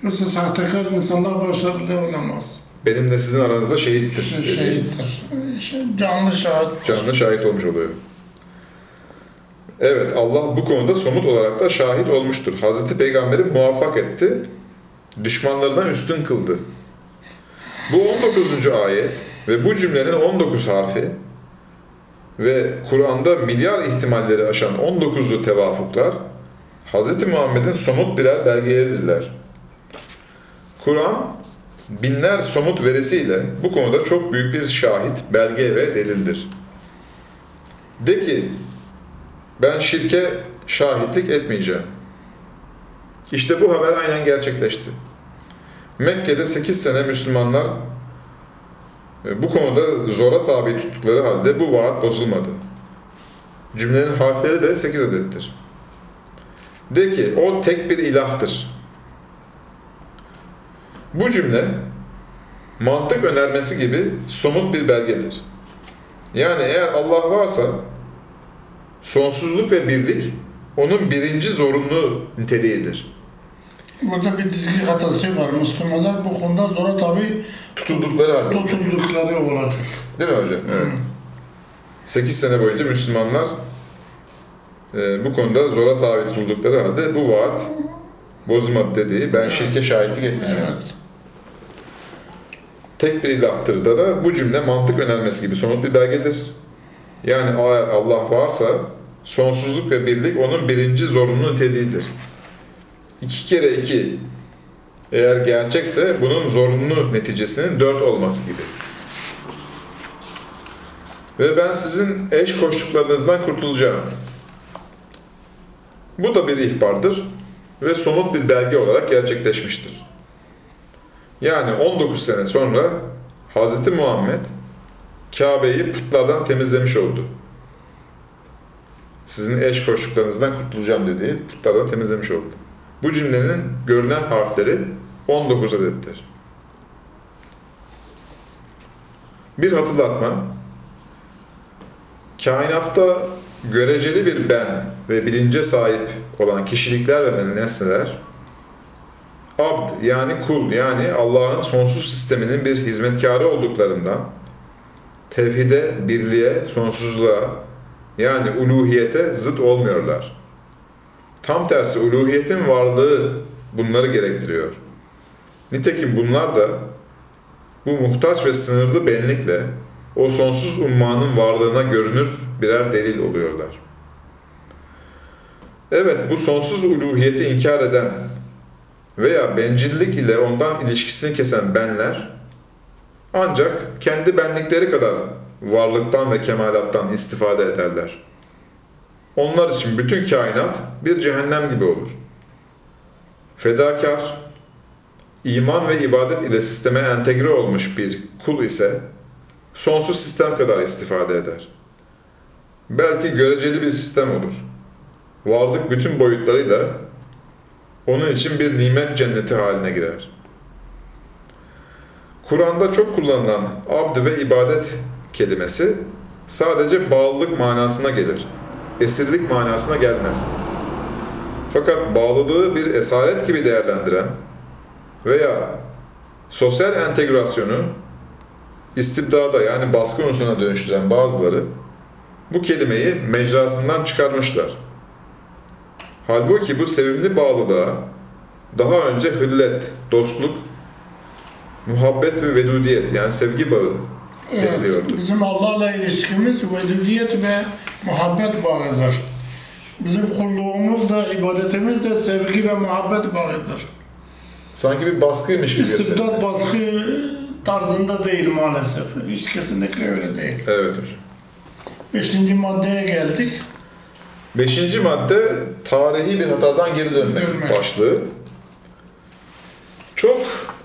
Yoksa sahtekar insanlar başarılı olamaz. Benimle sizin aranızda şehittir. Şehittir. Canlı şahit. Canlı şahit olmuş oluyor. Evet, Allah bu konuda somut olarak da şahit olmuştur. Hazreti Peygamber'i muvaffak etti, düşmanlarından üstün kıldı. Bu 19. ayet ve bu cümlenin 19 harfi ve Kur'an'da milyar ihtimalleri aşan 19'lu tevafuklar Hz. Muhammed'in somut birer belgeleridirler. Kur'an binler somut verisiyle bu konuda çok büyük bir şahit, belge ve delildir. De ki ben şirke şahitlik etmeyeceğim. İşte bu haber aynen gerçekleşti. Mekke'de 8 sene Müslümanlar e, bu konuda zora tabi tuttukları halde bu vaat bozulmadı. Cümlenin harfleri de 8 adettir. De ki o tek bir ilahtır. Bu cümle mantık önermesi gibi somut bir belgedir. Yani eğer Allah varsa sonsuzluk ve birlik onun birinci zorunlu niteliğidir. Burada bir dizgi hatası var. Müslümanlar bu konuda zora tabi Tutuldukları halde. tutuldukları olacak. Değil mi hocam? Evet. 8 sene boyunca Müslümanlar e, bu konuda zora tabi tutuldukları halde bu vaat bozulmadı dediği ben şirke şahitlik etmeyeceğim. Evet. Tek bir ilahtır da da bu cümle mantık önermesi gibi somut bir belgedir. Yani eğer Allah varsa sonsuzluk ve birlik onun birinci zorunlu niteliğidir. İki kere iki eğer gerçekse bunun zorunlu neticesinin dört olması gibi. Ve ben sizin eş koştuklarınızdan kurtulacağım. Bu da bir ihbardır ve somut bir belge olarak gerçekleşmiştir. Yani 19 sene sonra Hz. Muhammed Kabe'yi putlardan temizlemiş oldu. Sizin eş koştuklarınızdan kurtulacağım dediği putlardan temizlemiş oldu. Bu cümlenin görünen harfleri 19 adettir. Bir hatırlatma. Kainatta göreceli bir ben ve bilince sahip olan kişilikler ve nesneler abd yani kul yani Allah'ın sonsuz sisteminin bir hizmetkarı olduklarından tevhide, birliğe, sonsuzluğa yani uluhiyete zıt olmuyorlar. Tam tersi uluhiyetin varlığı bunları gerektiriyor. Nitekim bunlar da bu muhtaç ve sınırlı benlikle o sonsuz ummanın varlığına görünür birer delil oluyorlar. Evet, bu sonsuz uluhiyeti inkar eden veya bencillik ile ondan ilişkisini kesen benler ancak kendi benlikleri kadar varlıktan ve kemalattan istifade ederler. Onlar için bütün kainat bir cehennem gibi olur. Fedakar, iman ve ibadet ile sisteme entegre olmuş bir kul ise sonsuz sistem kadar istifade eder. Belki göreceli bir sistem olur. Varlık bütün boyutlarıyla onun için bir nimet cenneti haline girer. Kur'an'da çok kullanılan abd ve ibadet kelimesi sadece bağlılık manasına gelir. Esirlik manasına gelmez. Fakat bağlılığı bir esaret gibi değerlendiren veya sosyal entegrasyonu istibdada yani baskı unsuruna dönüştüren bazıları bu kelimeyi mecrasından çıkarmışlar. Halbuki bu sevimli bağlılığa daha önce hıllet, dostluk, muhabbet ve vedudiyet yani sevgi bağı Evet, deniliyordu. bizim Allah'la ilişkimiz vedudiyet ve muhabbet bağıdır. Bizim kulluğumuz da, ibadetimiz de sevgi ve muhabbet bağıdır. Sanki bir baskıymış gibi. İstibdat baskı tarzında değil maalesef. Hiç kesinlikle öyle değil. Evet hocam. Beşinci maddeye geldik. Beşinci madde tarihi bir hatadan geri dönmek Dönmek. başlığı. Çok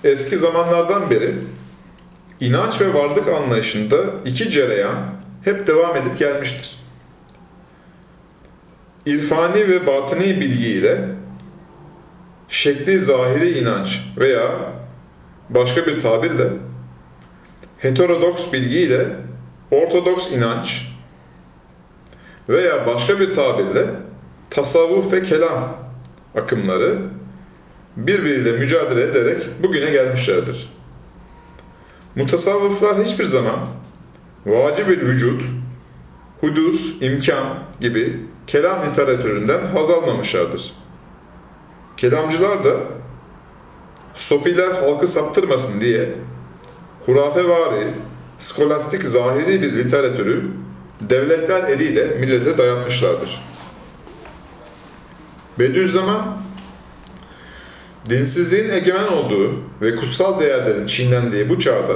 eski zamanlardan beri inanç ve varlık anlayışında iki cereyan hep devam edip gelmiştir. İrfani ve batini bilgi ile şekli zahiri inanç veya başka bir tabirle heterodoks bilgi ile ortodoks inanç veya başka bir tabirle tasavvuf ve kelam akımları birbiriyle mücadele ederek bugüne gelmişlerdir. Mutasavvıflar hiçbir zaman vacib-ül vücut, hudus, imkan gibi kelam literatüründen haz almamışlardır. Kelamcılar da sofiler halkı saptırmasın diye hurafevari, skolastik zahiri bir literatürü devletler eliyle millete dayatmışlardır. Bediüzzaman, dinsizliğin egemen olduğu ve kutsal değerlerin çiğnendiği bu çağda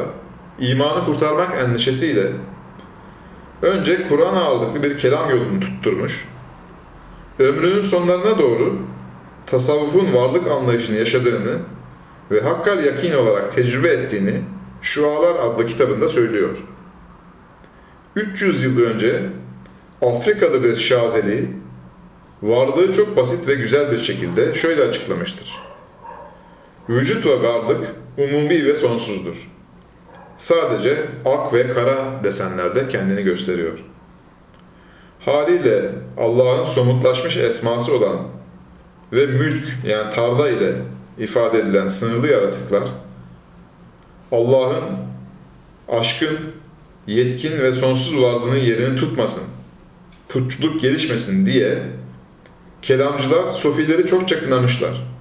imanı kurtarmak endişesiyle önce Kur'an ağırlıklı bir kelam yolunu tutturmuş, ömrünün sonlarına doğru tasavvufun varlık anlayışını yaşadığını ve hakkal yakin olarak tecrübe ettiğini Şualar adlı kitabında söylüyor. 300 yıl önce Afrikalı bir Şazeli varlığı çok basit ve güzel bir şekilde şöyle açıklamıştır. Vücut ve varlık umumi ve sonsuzdur. Sadece ak ve kara desenlerde kendini gösteriyor. Haliyle Allah'ın somutlaşmış esması olan ve mülk yani tarla ile ifade edilen sınırlı yaratıklar Allah'ın aşkın, yetkin ve sonsuz varlığının yerini tutmasın, putçuluk gelişmesin diye kelamcılar sofileri çokça kınamışlar.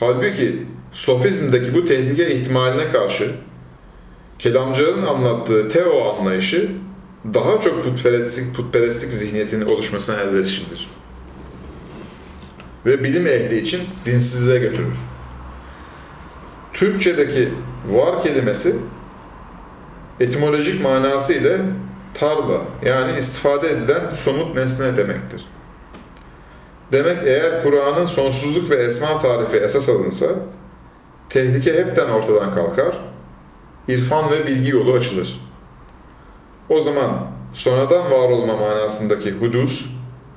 Halbuki sofizmdeki bu tehlike ihtimaline karşı kelamcıların anlattığı teo anlayışı daha çok putperestlik, putperestlik zihniyetinin oluşmasına elverişlidir. Ve bilim ehli için dinsizliğe götürür. Türkçedeki var kelimesi etimolojik manası ile tarla yani istifade edilen somut nesne demektir. Demek eğer Kur'an'ın sonsuzluk ve esma tarifi esas alınsa tehlike hepten ortadan kalkar, irfan ve bilgi yolu açılır. O zaman sonradan var olma manasındaki hudus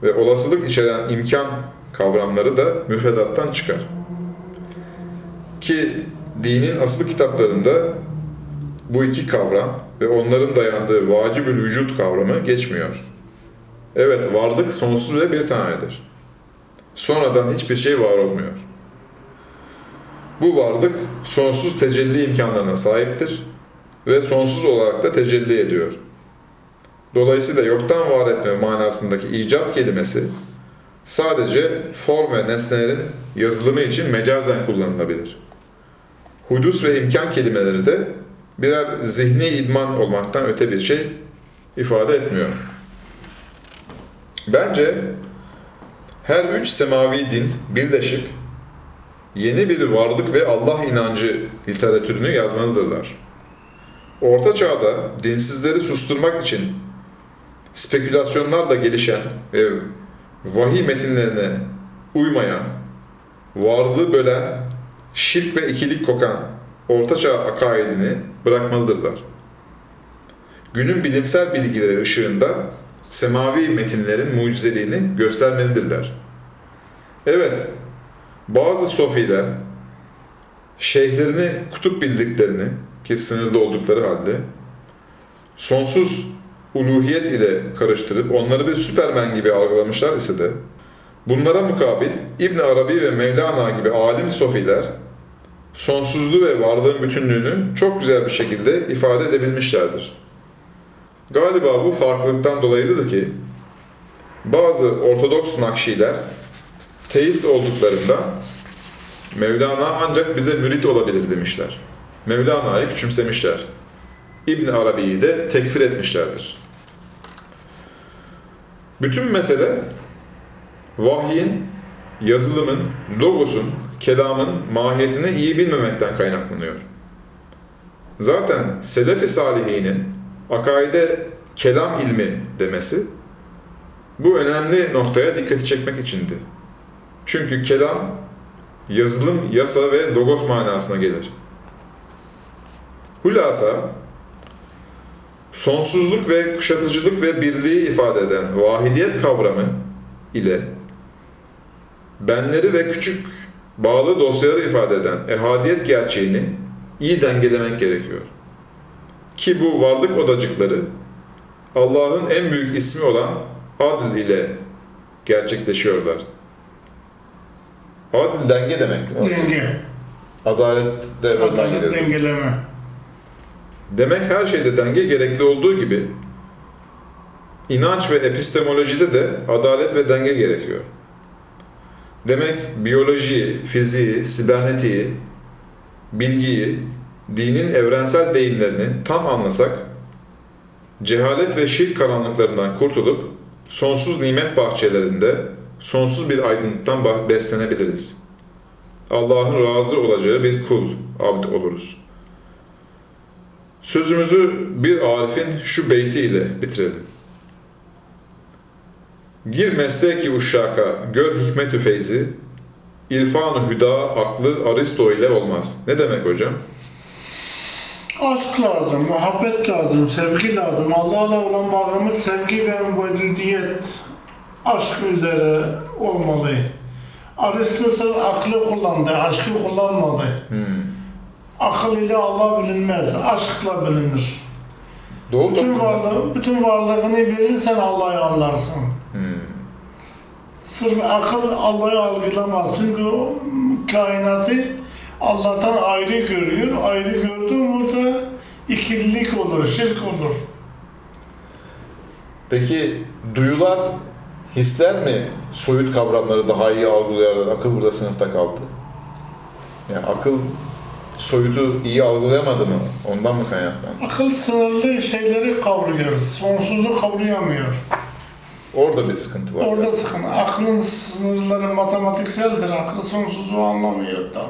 ve olasılık içeren imkan kavramları da müfredattan çıkar. Ki dinin asıl kitaplarında bu iki kavram ve onların dayandığı vacibül vücut kavramı geçmiyor. Evet, varlık sonsuz ve bir tanedir. Sonradan hiçbir şey var olmuyor. Bu varlık sonsuz tecelli imkanlarına sahiptir ve sonsuz olarak da tecelli ediyor. Dolayısıyla yoktan var etme manasındaki icat kelimesi sadece form ve nesnelerin yazılımı için mecazen kullanılabilir. Hudus ve imkan kelimeleri de birer zihni idman olmaktan öte bir şey ifade etmiyor. Bence her üç semavi din birleşip yeni bir varlık ve Allah inancı literatürünü yazmalıdırlar. Orta çağda dinsizleri susturmak için spekülasyonlarla gelişen ve vahiy metinlerine uymayan, varlığı bölen, şirk ve ikilik kokan ortaçağ akaidini bırakmalıdırlar. Günün bilimsel bilgileri ışığında semavi metinlerin mucizeliğini göstermelidirler. Evet, bazı sofiler şeyhlerini kutup bildiklerini ki sınırda oldukları halde sonsuz uluhiyet ile karıştırıp onları bir süpermen gibi algılamışlar ise de bunlara mukabil İbn Arabi ve Mevlana gibi alim sofiler sonsuzluğu ve varlığın bütünlüğünü çok güzel bir şekilde ifade edebilmişlerdir. Galiba bu farklılıktan dolayıdır ki bazı Ortodoks Nakşiler teist olduklarında Mevlana ancak bize mürit olabilir demişler. Mevlana'yı küçümsemişler. İbn Arabi'yi de tekfir etmişlerdir. Bütün mesele vahyin, yazılımın, logosun, kelamın mahiyetini iyi bilmemekten kaynaklanıyor. Zaten Selefi Salihinin akaide kelam ilmi demesi bu önemli noktaya dikkati çekmek içindi. Çünkü kelam yazılım, yasa ve logos manasına gelir. Hulasa sonsuzluk ve kuşatıcılık ve birliği ifade eden vahidiyet kavramı ile benleri ve küçük bağlı dosyaları ifade eden ehadiyet gerçeğini iyi dengelemek gerekiyor. Ki bu varlık odacıkları Allah'ın en büyük ismi olan adl ile gerçekleşiyorlar. Adil denge demek. değil mi? Denge. Adalet de oradan Adalet geliyor. dengeleme. Demek her şeyde denge gerekli olduğu gibi inanç ve epistemolojide de adalet ve denge gerekiyor. Demek biyolojiyi, fiziği, sibernetiği, bilgiyi, dinin evrensel deyimlerini tam anlasak, cehalet ve şirk karanlıklarından kurtulup sonsuz nimet bahçelerinde sonsuz bir aydınlıktan beslenebiliriz. Allah'ın razı olacağı bir kul, abd oluruz. Sözümüzü bir arifin şu beyti ile bitirelim. Gir mesleki uşşaka, gör hikmet-ü feyzi, irfan-ı hüda, aklı Aristo ile olmaz. Ne demek hocam? Aşk lazım, muhabbet lazım, sevgi lazım. Allah'la olan bağımız sevgi ve müvedidiyet, aşk üzere olmalı. Aristoteles aklı kullandı, aşkı kullanmadı. Akıl ile Allah bilinmez, aşkla bilinir. Doğu Bütün varlığı, bütün varlığını verirsen Allah'ı anlarsın. Sırf akıl Allah'ı algılamaz. Çünkü kainatı Allah'tan ayrı görüyor. Ayrı gördüğü mürde ikililik olur, şirk olur. Peki duyular, hisler mi soyut kavramları daha iyi algılıyor? Akıl burada sınıfta kaldı. Yani akıl soyutu iyi algılayamadı mı? Ondan mı kaynaklandı? Akıl sınırlı şeyleri kavruyor, sonsuzu kavrayamıyor. Orada bir sıkıntı var. Orada sıkıntı. Aklın sınırları matematikseldir. Aklı sonsuzu anlamıyor tam.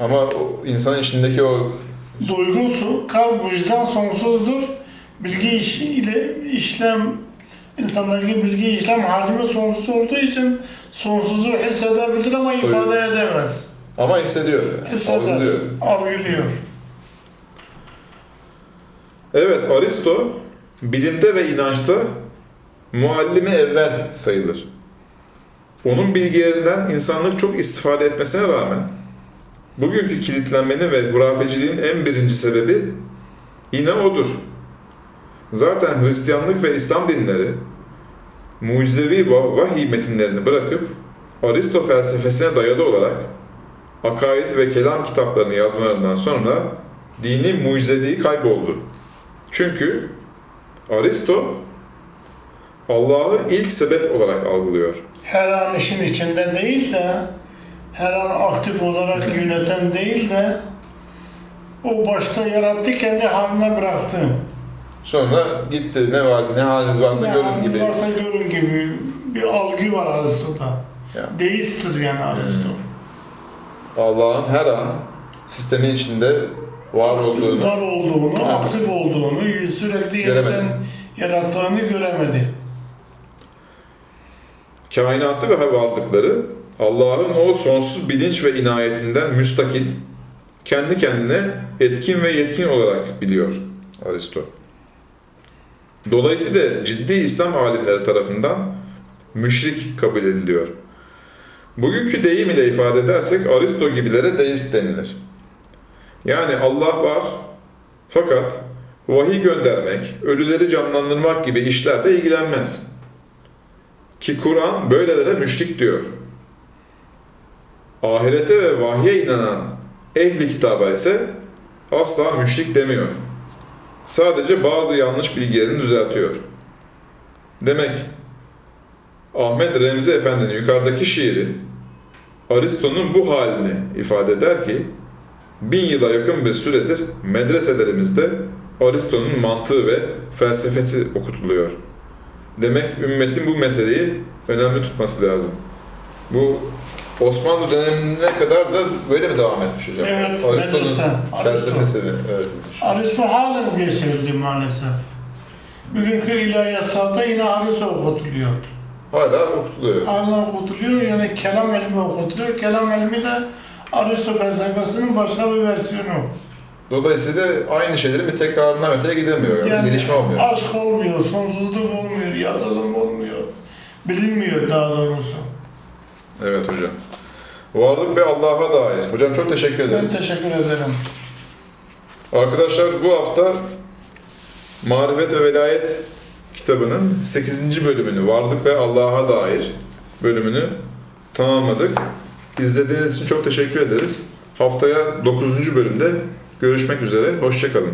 Ama o insanın içindeki o Duygusu, kalp, vicdan sonsuzdur. Bilgi iş ile işlem, insandaki bilgi işlem hacmi sonsuz olduğu için sonsuzu hissedebilir ama Soyut. ifade edemez. ama hissediyor, Hisseder, algılıyor. algılıyor. Evet, Aristo bilimde ve inançta muallimi evvel sayılır. Onun bilgilerinden insanlık çok istifade etmesine rağmen bugünkü kilitlenmenin ve hurafeciliğin en birinci sebebi yine odur. Zaten Hristiyanlık ve İslam dinleri mucizevi va- vahiy metinlerini bırakıp Aristo felsefesine dayalı olarak akaid ve kelam kitaplarını yazmalarından sonra dini mucizeliği kayboldu. Çünkü Aristo Allah'ı ilk sebep olarak algılıyor. her an işin içinde değil de her an aktif olarak yöneten değil de o başta yarattı kendi haline bıraktı. Sonra gitti ne var ne haliniz varsa Ne görün gibi. Varsa görün gibi bir algı var Aristo'da. Ya. Deisttir yani Aristo. Allah'ın her an sistemin içinde var olduğunu Var olduğunu, Evet. aktif olduğunu, sürekli yeniden yarattığını göremedi. kainatı ve varlıkları Allah'ın o sonsuz bilinç ve inayetinden müstakil, kendi kendine etkin ve yetkin olarak biliyor Aristo. Dolayısıyla ciddi İslam alimleri tarafından müşrik kabul ediliyor. Bugünkü deyim ile ifade edersek Aristo gibilere deist denilir. Yani Allah var fakat vahiy göndermek, ölüleri canlandırmak gibi işlerle ilgilenmez. Ki Kur'an böylelere müşrik diyor. Ahirete ve vahye inanan ehli kitaba ise asla müşrik demiyor. Sadece bazı yanlış bilgilerini düzeltiyor. Demek Ahmet Remzi Efendi'nin yukarıdaki şiiri Aristo'nun bu halini ifade eder ki bin yıla yakın bir süredir medreselerimizde Aristo'nun mantığı ve felsefesi okutuluyor. Demek ümmetin bu meseleyi önemli tutması lazım. Bu Osmanlı dönemine kadar da böyle mi devam etmiş hocam? Evet, Aristo'nun Aristo. felsefesi mi öğretilmiş? Aristo halen geçirildi maalesef. Bugünkü ilahiyatlarda yine Aristo okutuluyor. Hala okutuluyor. Hala okutuluyor yani kelam ilmi okutuluyor. Kelam ilmi de Aristo felsefesinin başka bir versiyonu. Dolayısıyla aynı şeylerin bir tekrarından öteye gidemiyor. Yani, gelişme olmuyor. aşk olmuyor, sonsuzluk olmuyor, yazılım olmuyor. Bilinmiyor daha doğrusu. Evet hocam. Varlık ve Allah'a dair. Hocam çok teşekkür Ben ederiz. teşekkür ederim. Arkadaşlar bu hafta Marifet ve Velayet kitabının 8. bölümünü, Varlık ve Allah'a dair bölümünü tamamladık. İzlediğiniz için çok teşekkür ederiz. Haftaya 9. bölümde görüşmek üzere. Hoşçakalın.